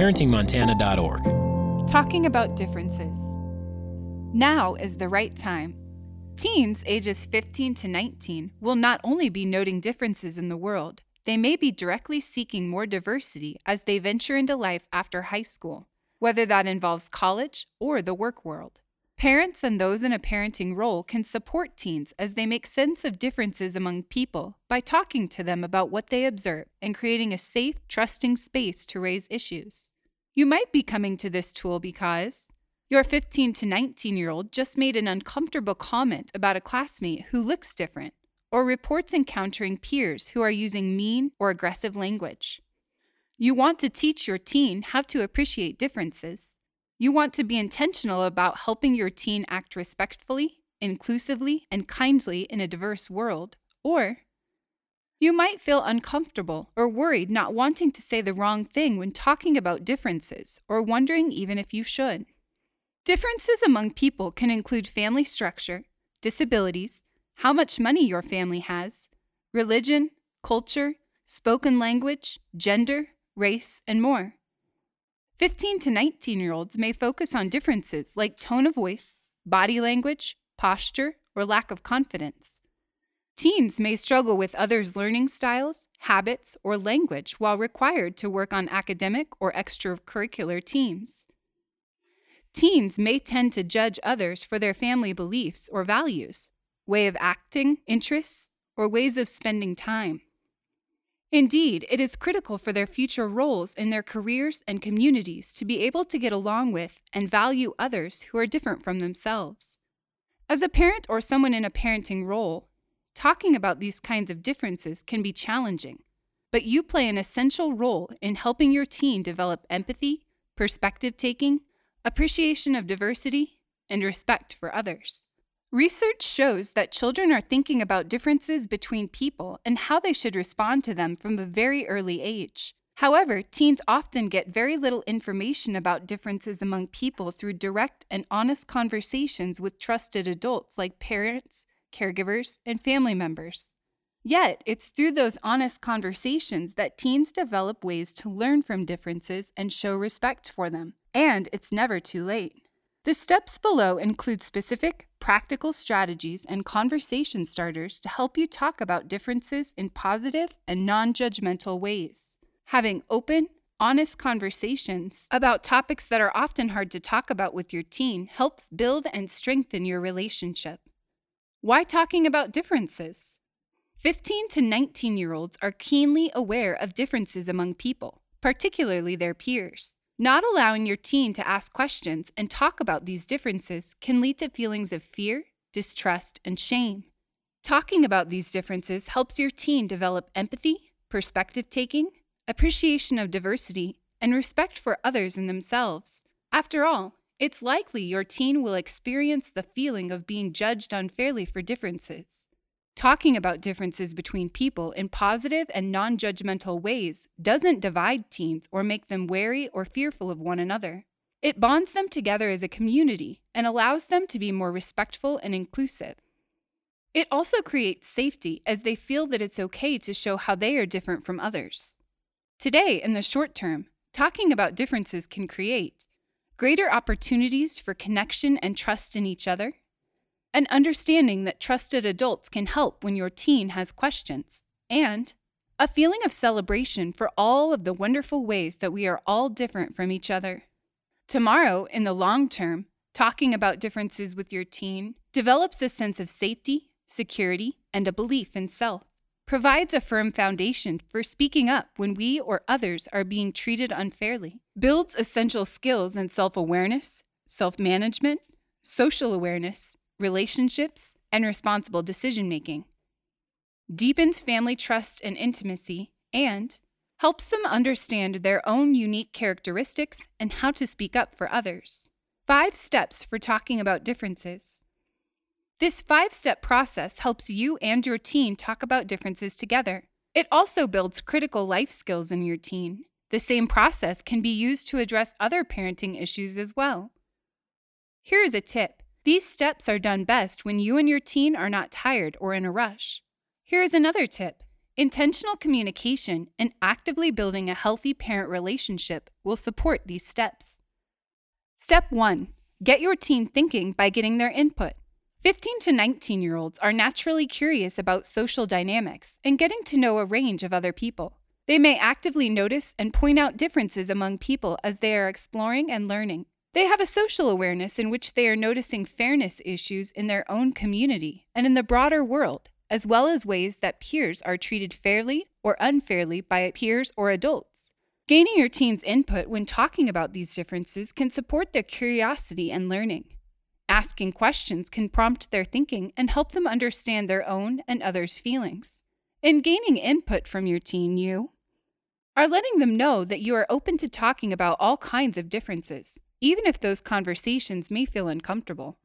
ParentingMontana.org. Talking about differences. Now is the right time. Teens ages 15 to 19 will not only be noting differences in the world, they may be directly seeking more diversity as they venture into life after high school, whether that involves college or the work world. Parents and those in a parenting role can support teens as they make sense of differences among people by talking to them about what they observe and creating a safe, trusting space to raise issues. You might be coming to this tool because your 15 to 19 year old just made an uncomfortable comment about a classmate who looks different, or reports encountering peers who are using mean or aggressive language. You want to teach your teen how to appreciate differences. You want to be intentional about helping your teen act respectfully, inclusively, and kindly in a diverse world. Or you might feel uncomfortable or worried not wanting to say the wrong thing when talking about differences, or wondering even if you should. Differences among people can include family structure, disabilities, how much money your family has, religion, culture, spoken language, gender, race, and more. 15 to 19 year olds may focus on differences like tone of voice, body language, posture, or lack of confidence. Teens may struggle with others' learning styles, habits, or language while required to work on academic or extracurricular teams. Teens may tend to judge others for their family beliefs or values, way of acting, interests, or ways of spending time. Indeed, it is critical for their future roles in their careers and communities to be able to get along with and value others who are different from themselves. As a parent or someone in a parenting role, talking about these kinds of differences can be challenging, but you play an essential role in helping your teen develop empathy, perspective taking, appreciation of diversity, and respect for others. Research shows that children are thinking about differences between people and how they should respond to them from a very early age. However, teens often get very little information about differences among people through direct and honest conversations with trusted adults like parents, caregivers, and family members. Yet, it's through those honest conversations that teens develop ways to learn from differences and show respect for them. And it's never too late. The steps below include specific, practical strategies and conversation starters to help you talk about differences in positive and non judgmental ways. Having open, honest conversations about topics that are often hard to talk about with your teen helps build and strengthen your relationship. Why talking about differences? 15 to 19 year olds are keenly aware of differences among people, particularly their peers. Not allowing your teen to ask questions and talk about these differences can lead to feelings of fear, distrust, and shame. Talking about these differences helps your teen develop empathy, perspective taking, appreciation of diversity, and respect for others and themselves. After all, it's likely your teen will experience the feeling of being judged unfairly for differences. Talking about differences between people in positive and non judgmental ways doesn't divide teens or make them wary or fearful of one another. It bonds them together as a community and allows them to be more respectful and inclusive. It also creates safety as they feel that it's okay to show how they are different from others. Today, in the short term, talking about differences can create greater opportunities for connection and trust in each other, an understanding that trusted adults can help when your teen has questions, and a feeling of celebration for all of the wonderful ways that we are all different from each other. Tomorrow, in the long term, talking about differences with your teen develops a sense of safety, security, and a belief in self, provides a firm foundation for speaking up when we or others are being treated unfairly, builds essential skills in self awareness, self management, social awareness, relationships, and responsible decision making, deepens family trust and intimacy, and helps them understand their own unique characteristics and how to speak up for others. Five steps for talking about differences. This five step process helps you and your teen talk about differences together. It also builds critical life skills in your teen. The same process can be used to address other parenting issues as well. Here is a tip these steps are done best when you and your teen are not tired or in a rush. Here is another tip Intentional communication and actively building a healthy parent relationship will support these steps. Step 1 Get your teen thinking by getting their input. 15 to 19 year olds are naturally curious about social dynamics and getting to know a range of other people. They may actively notice and point out differences among people as they are exploring and learning. They have a social awareness in which they are noticing fairness issues in their own community and in the broader world, as well as ways that peers are treated fairly or unfairly by peers or adults. Gaining your teen's input when talking about these differences can support their curiosity and learning. Asking questions can prompt their thinking and help them understand their own and others' feelings. In gaining input from your teen, you are letting them know that you are open to talking about all kinds of differences, even if those conversations may feel uncomfortable.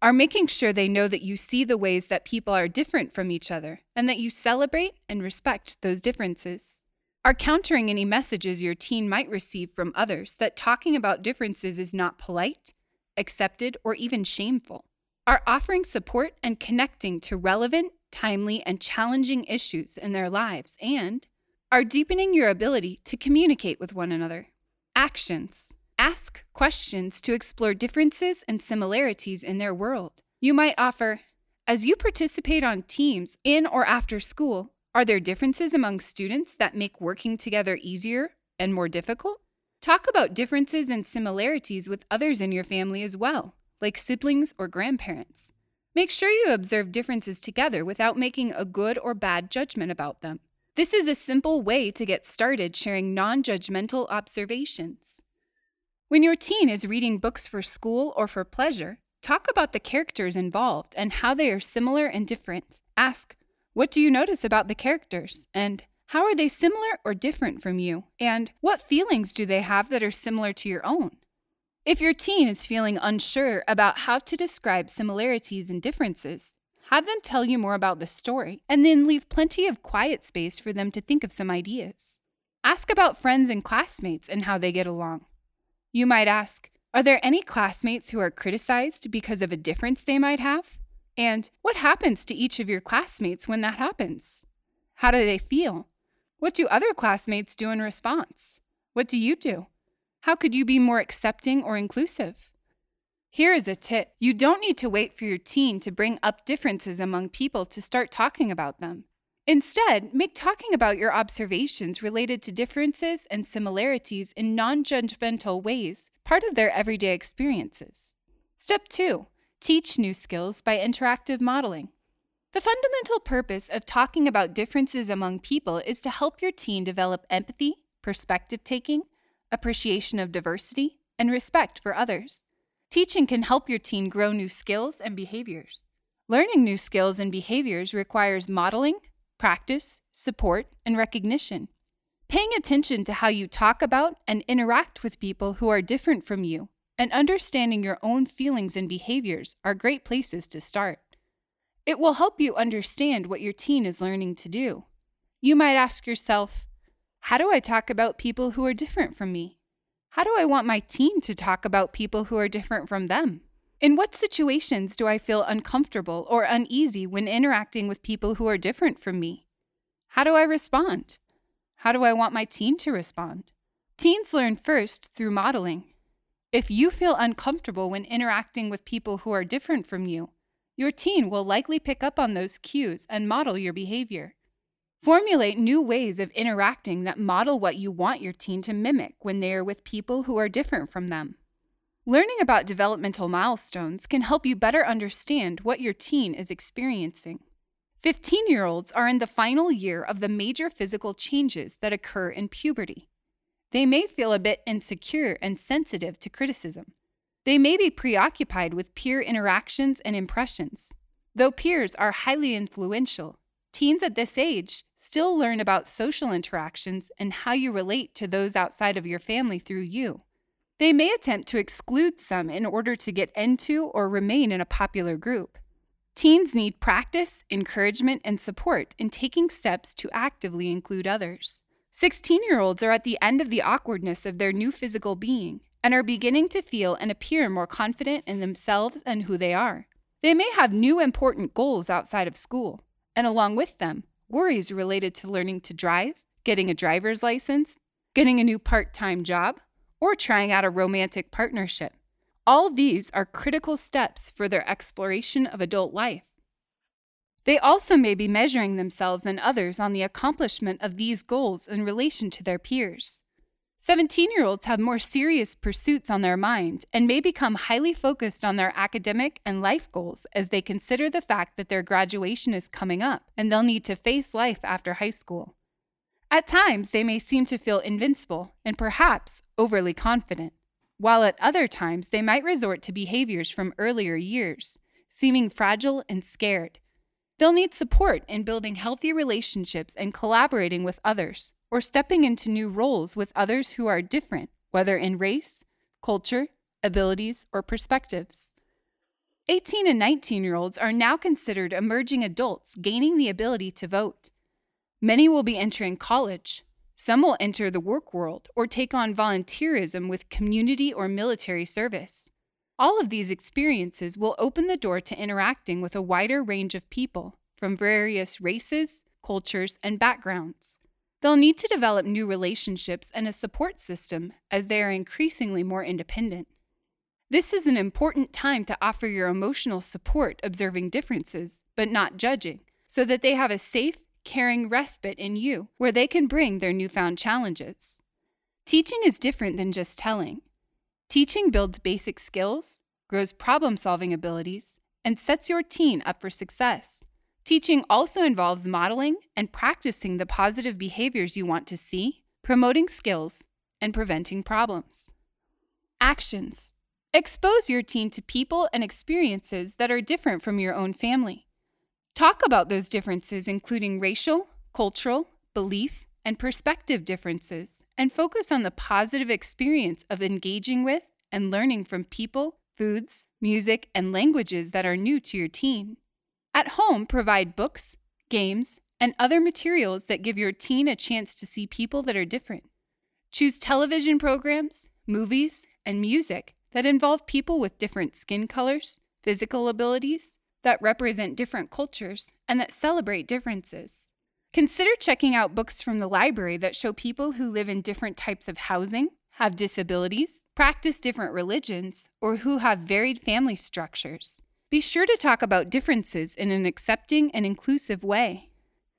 Are making sure they know that you see the ways that people are different from each other and that you celebrate and respect those differences. Are countering any messages your teen might receive from others that talking about differences is not polite accepted, or even shameful, are offering support and connecting to relevant, timely, and challenging issues in their lives, and are deepening your ability to communicate with one another. Actions Ask questions to explore differences and similarities in their world. You might offer, as you participate on teams in or after school, are there differences among students that make working together easier and more difficult? Talk about differences and similarities with others in your family as well, like siblings or grandparents. Make sure you observe differences together without making a good or bad judgment about them. This is a simple way to get started sharing non judgmental observations. When your teen is reading books for school or for pleasure, talk about the characters involved and how they are similar and different. Ask, What do you notice about the characters? And how are they similar or different from you? And what feelings do they have that are similar to your own? If your teen is feeling unsure about how to describe similarities and differences, have them tell you more about the story, and then leave plenty of quiet space for them to think of some ideas. Ask about friends and classmates and how they get along. You might ask, Are there any classmates who are criticized because of a difference they might have? And what happens to each of your classmates when that happens? How do they feel? What do other classmates do in response? What do you do? How could you be more accepting or inclusive? Here is a tip you don't need to wait for your teen to bring up differences among people to start talking about them. Instead, make talking about your observations related to differences and similarities in non judgmental ways part of their everyday experiences. Step 2 Teach new skills by interactive modeling. The fundamental purpose of talking about differences among people is to help your teen develop empathy, perspective taking, appreciation of diversity, and respect for others. Teaching can help your teen grow new skills and behaviors. Learning new skills and behaviors requires modeling, practice, support, and recognition. Paying attention to how you talk about and interact with people who are different from you and understanding your own feelings and behaviors are great places to start. It will help you understand what your teen is learning to do. You might ask yourself, How do I talk about people who are different from me? How do I want my teen to talk about people who are different from them? In what situations do I feel uncomfortable or uneasy when interacting with people who are different from me? How do I respond? How do I want my teen to respond? Teens learn first through modeling. If you feel uncomfortable when interacting with people who are different from you, your teen will likely pick up on those cues and model your behavior. Formulate new ways of interacting that model what you want your teen to mimic when they are with people who are different from them. Learning about developmental milestones can help you better understand what your teen is experiencing. 15 year olds are in the final year of the major physical changes that occur in puberty. They may feel a bit insecure and sensitive to criticism. They may be preoccupied with peer interactions and impressions. Though peers are highly influential, teens at this age still learn about social interactions and how you relate to those outside of your family through you. They may attempt to exclude some in order to get into or remain in a popular group. Teens need practice, encouragement, and support in taking steps to actively include others. 16 year olds are at the end of the awkwardness of their new physical being and are beginning to feel and appear more confident in themselves and who they are. They may have new important goals outside of school, and along with them, worries related to learning to drive, getting a driver's license, getting a new part time job, or trying out a romantic partnership. All these are critical steps for their exploration of adult life. They also may be measuring themselves and others on the accomplishment of these goals in relation to their peers. 17 year olds have more serious pursuits on their mind and may become highly focused on their academic and life goals as they consider the fact that their graduation is coming up and they'll need to face life after high school. At times, they may seem to feel invincible and perhaps overly confident, while at other times they might resort to behaviors from earlier years, seeming fragile and scared. They'll need support in building healthy relationships and collaborating with others, or stepping into new roles with others who are different, whether in race, culture, abilities, or perspectives. 18 and 19 year olds are now considered emerging adults gaining the ability to vote. Many will be entering college. Some will enter the work world or take on volunteerism with community or military service. All of these experiences will open the door to interacting with a wider range of people from various races, cultures, and backgrounds. They'll need to develop new relationships and a support system as they are increasingly more independent. This is an important time to offer your emotional support observing differences, but not judging, so that they have a safe, caring respite in you where they can bring their newfound challenges. Teaching is different than just telling. Teaching builds basic skills, grows problem solving abilities, and sets your teen up for success. Teaching also involves modeling and practicing the positive behaviors you want to see, promoting skills, and preventing problems. Actions Expose your teen to people and experiences that are different from your own family. Talk about those differences, including racial, cultural, belief, and perspective differences, and focus on the positive experience of engaging with and learning from people, foods, music, and languages that are new to your teen. At home, provide books, games, and other materials that give your teen a chance to see people that are different. Choose television programs, movies, and music that involve people with different skin colors, physical abilities, that represent different cultures, and that celebrate differences. Consider checking out books from the library that show people who live in different types of housing, have disabilities, practice different religions, or who have varied family structures. Be sure to talk about differences in an accepting and inclusive way.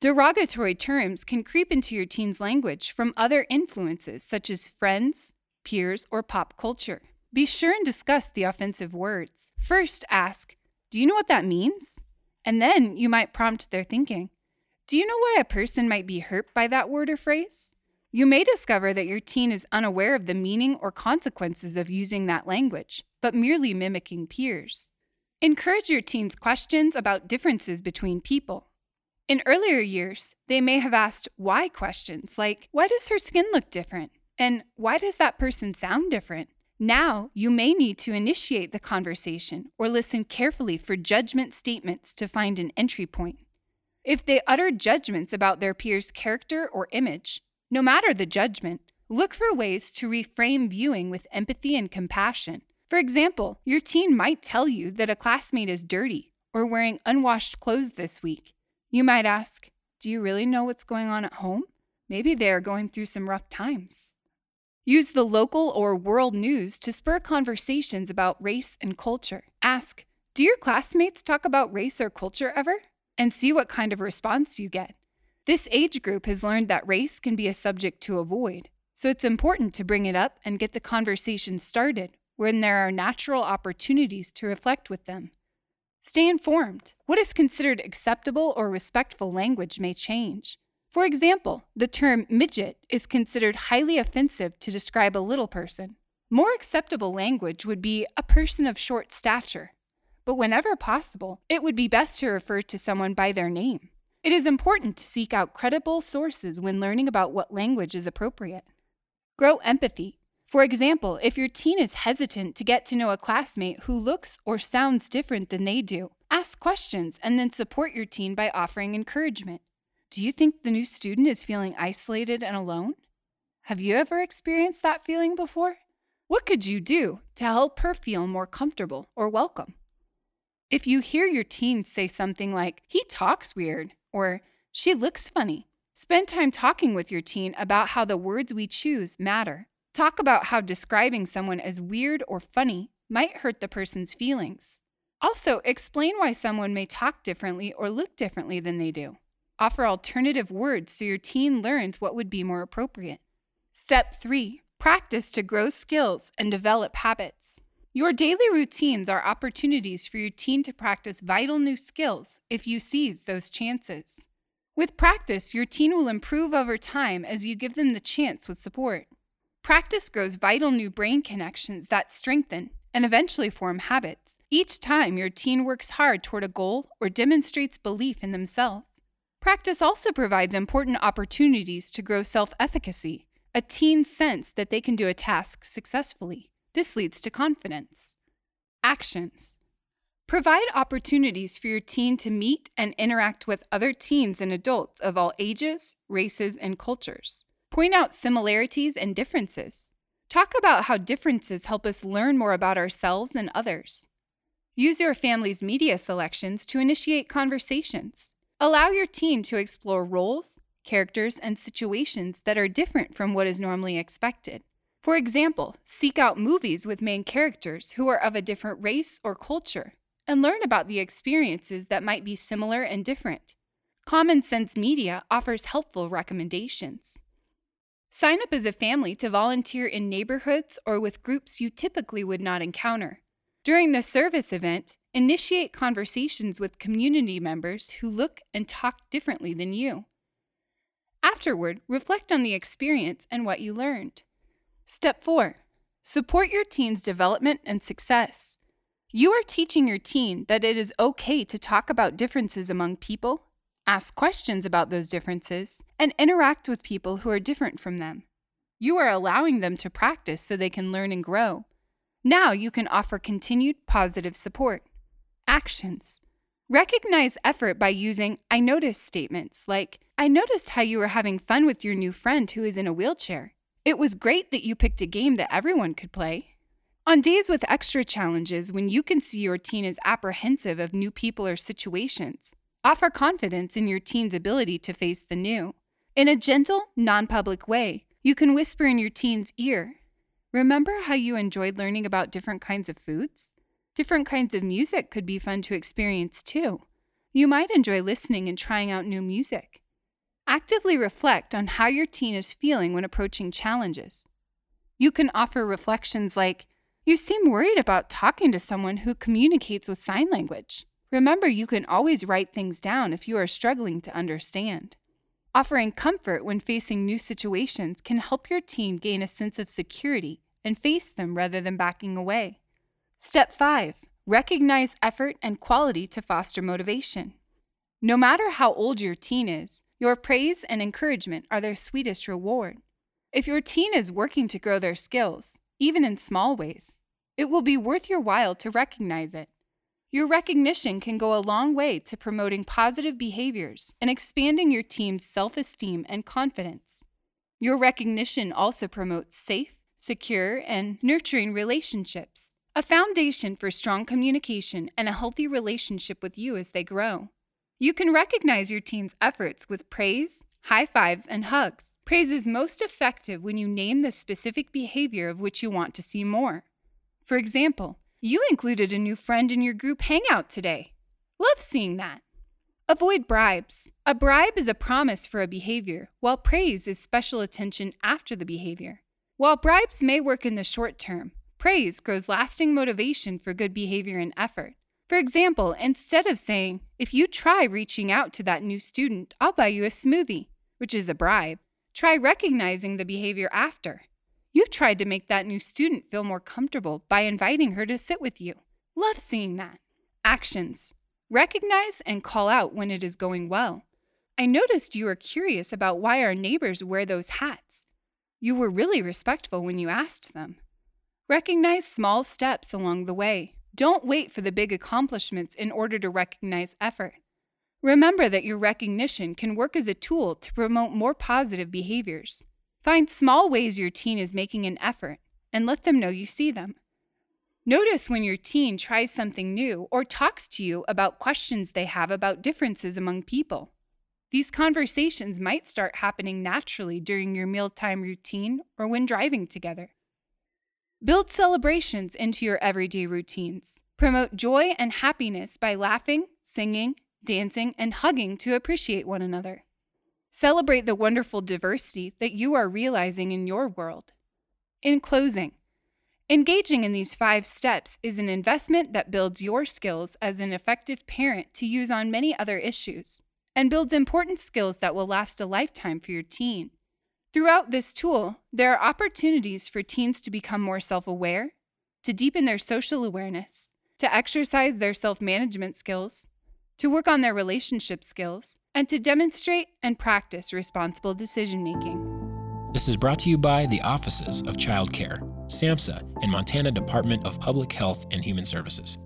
Derogatory terms can creep into your teen's language from other influences such as friends, peers, or pop culture. Be sure and discuss the offensive words. First, ask, Do you know what that means? And then you might prompt their thinking. Do you know why a person might be hurt by that word or phrase? You may discover that your teen is unaware of the meaning or consequences of using that language, but merely mimicking peers. Encourage your teens questions about differences between people. In earlier years, they may have asked why questions like, Why does her skin look different? And why does that person sound different? Now, you may need to initiate the conversation or listen carefully for judgment statements to find an entry point. If they utter judgments about their peer's character or image, no matter the judgment, look for ways to reframe viewing with empathy and compassion for example, your teen might tell you that a classmate is dirty or wearing unwashed clothes this week. You might ask, Do you really know what's going on at home? Maybe they are going through some rough times. Use the local or world news to spur conversations about race and culture. Ask, Do your classmates talk about race or culture ever? And see what kind of response you get. This age group has learned that race can be a subject to avoid, so it's important to bring it up and get the conversation started when there are natural opportunities to reflect with them. Stay informed. What is considered acceptable or respectful language may change. For example, the term midget is considered highly offensive to describe a little person. More acceptable language would be a person of short stature. But whenever possible, it would be best to refer to someone by their name. It is important to seek out credible sources when learning about what language is appropriate. Grow empathy. For example, if your teen is hesitant to get to know a classmate who looks or sounds different than they do, ask questions and then support your teen by offering encouragement. Do you think the new student is feeling isolated and alone? Have you ever experienced that feeling before? What could you do to help her feel more comfortable or welcome? If you hear your teen say something like, he talks weird, or She looks funny. Spend time talking with your teen about how the words we choose matter. Talk about how describing someone as weird or funny might hurt the person's feelings. Also, explain why someone may talk differently or look differently than they do. Offer alternative words so your teen learns what would be more appropriate. Step 3 Practice to grow skills and develop habits. Your daily routines are opportunities for your teen to practice vital new skills if you seize those chances. With practice, your teen will improve over time as you give them the chance with support. Practice grows vital new brain connections that strengthen and eventually form habits each time your teen works hard toward a goal or demonstrates belief in themselves. Practice also provides important opportunities to grow self efficacy, a teen's sense that they can do a task successfully. This leads to confidence. Actions Provide opportunities for your teen to meet and interact with other teens and adults of all ages, races, and cultures. Point out similarities and differences. Talk about how differences help us learn more about ourselves and others. Use your family's media selections to initiate conversations. Allow your teen to explore roles, characters, and situations that are different from what is normally expected. For example, seek out movies with main characters who are of a different race or culture and learn about the experiences that might be similar and different. Common Sense Media offers helpful recommendations. Sign up as a family to volunteer in neighborhoods or with groups you typically would not encounter. During the service event, initiate conversations with community members who look and talk differently than you. Afterward, reflect on the experience and what you learned. Step 4 Support your teen's development and success. You are teaching your teen that it is okay to talk about differences among people ask questions about those differences, and interact with people who are different from them. You are allowing them to practice so they can learn and grow. Now you can offer continued positive support. Actions. Recognize effort by using I noticed statements like, I noticed how you were having fun with your new friend who is in a wheelchair. It was great that you picked a game that everyone could play. On days with extra challenges, when you can see your teen is apprehensive of new people or situations, Offer confidence in your teen's ability to face the new. In a gentle, non public way, you can whisper in your teen's ear Remember how you enjoyed learning about different kinds of foods? Different kinds of music could be fun to experience too. You might enjoy listening and trying out new music. Actively reflect on how your teen is feeling when approaching challenges. You can offer reflections like, You seem worried about talking to someone who communicates with sign language. Remember, you can always write things down if you are struggling to understand. Offering comfort when facing new situations can help your teen gain a sense of security and face them rather than backing away. Step 5 Recognize effort and quality to foster motivation. No matter how old your teen is, your praise and encouragement are their sweetest reward. If your teen is working to grow their skills, even in small ways, it will be worth your while to recognize it. Your recognition can go a long way to promoting positive behaviors and expanding your team's self esteem and confidence. Your recognition also promotes safe, secure, and nurturing relationships, a foundation for strong communication and a healthy relationship with you as they grow. You can recognize your team's efforts with praise, high fives, and hugs. Praise is most effective when you name the specific behavior of which you want to see more. For example, you included a new friend in your group hangout today. Love seeing that. Avoid bribes. A bribe is a promise for a behavior, while praise is special attention after the behavior. While bribes may work in the short term, praise grows lasting motivation for good behavior and effort. For example, instead of saying, if you try reaching out to that new student, I'll buy you a smoothie, which is a bribe, try recognizing the behavior after. You tried to make that new student feel more comfortable by inviting her to sit with you. Love seeing that. Actions Recognize and call out when it is going well. I noticed you were curious about why our neighbors wear those hats. You were really respectful when you asked them. Recognize small steps along the way. Don't wait for the big accomplishments in order to recognize effort. Remember that your recognition can work as a tool to promote more positive behaviors. Find small ways your teen is making an effort and let them know you see them. Notice when your teen tries something new or talks to you about questions they have about differences among people. These conversations might start happening naturally during your mealtime routine or when driving together. Build celebrations into your everyday routines. Promote joy and happiness by laughing, singing, dancing, and hugging to appreciate one another. Celebrate the wonderful diversity that you are realizing in your world. In closing, engaging in these five steps is an investment that builds your skills as an effective parent to use on many other issues and builds important skills that will last a lifetime for your teen. Throughout this tool, there are opportunities for teens to become more self aware, to deepen their social awareness, to exercise their self management skills, to work on their relationship skills, and to demonstrate and practice responsible decision making. This is brought to you by the Offices of Child Care, SAMHSA, and Montana Department of Public Health and Human Services.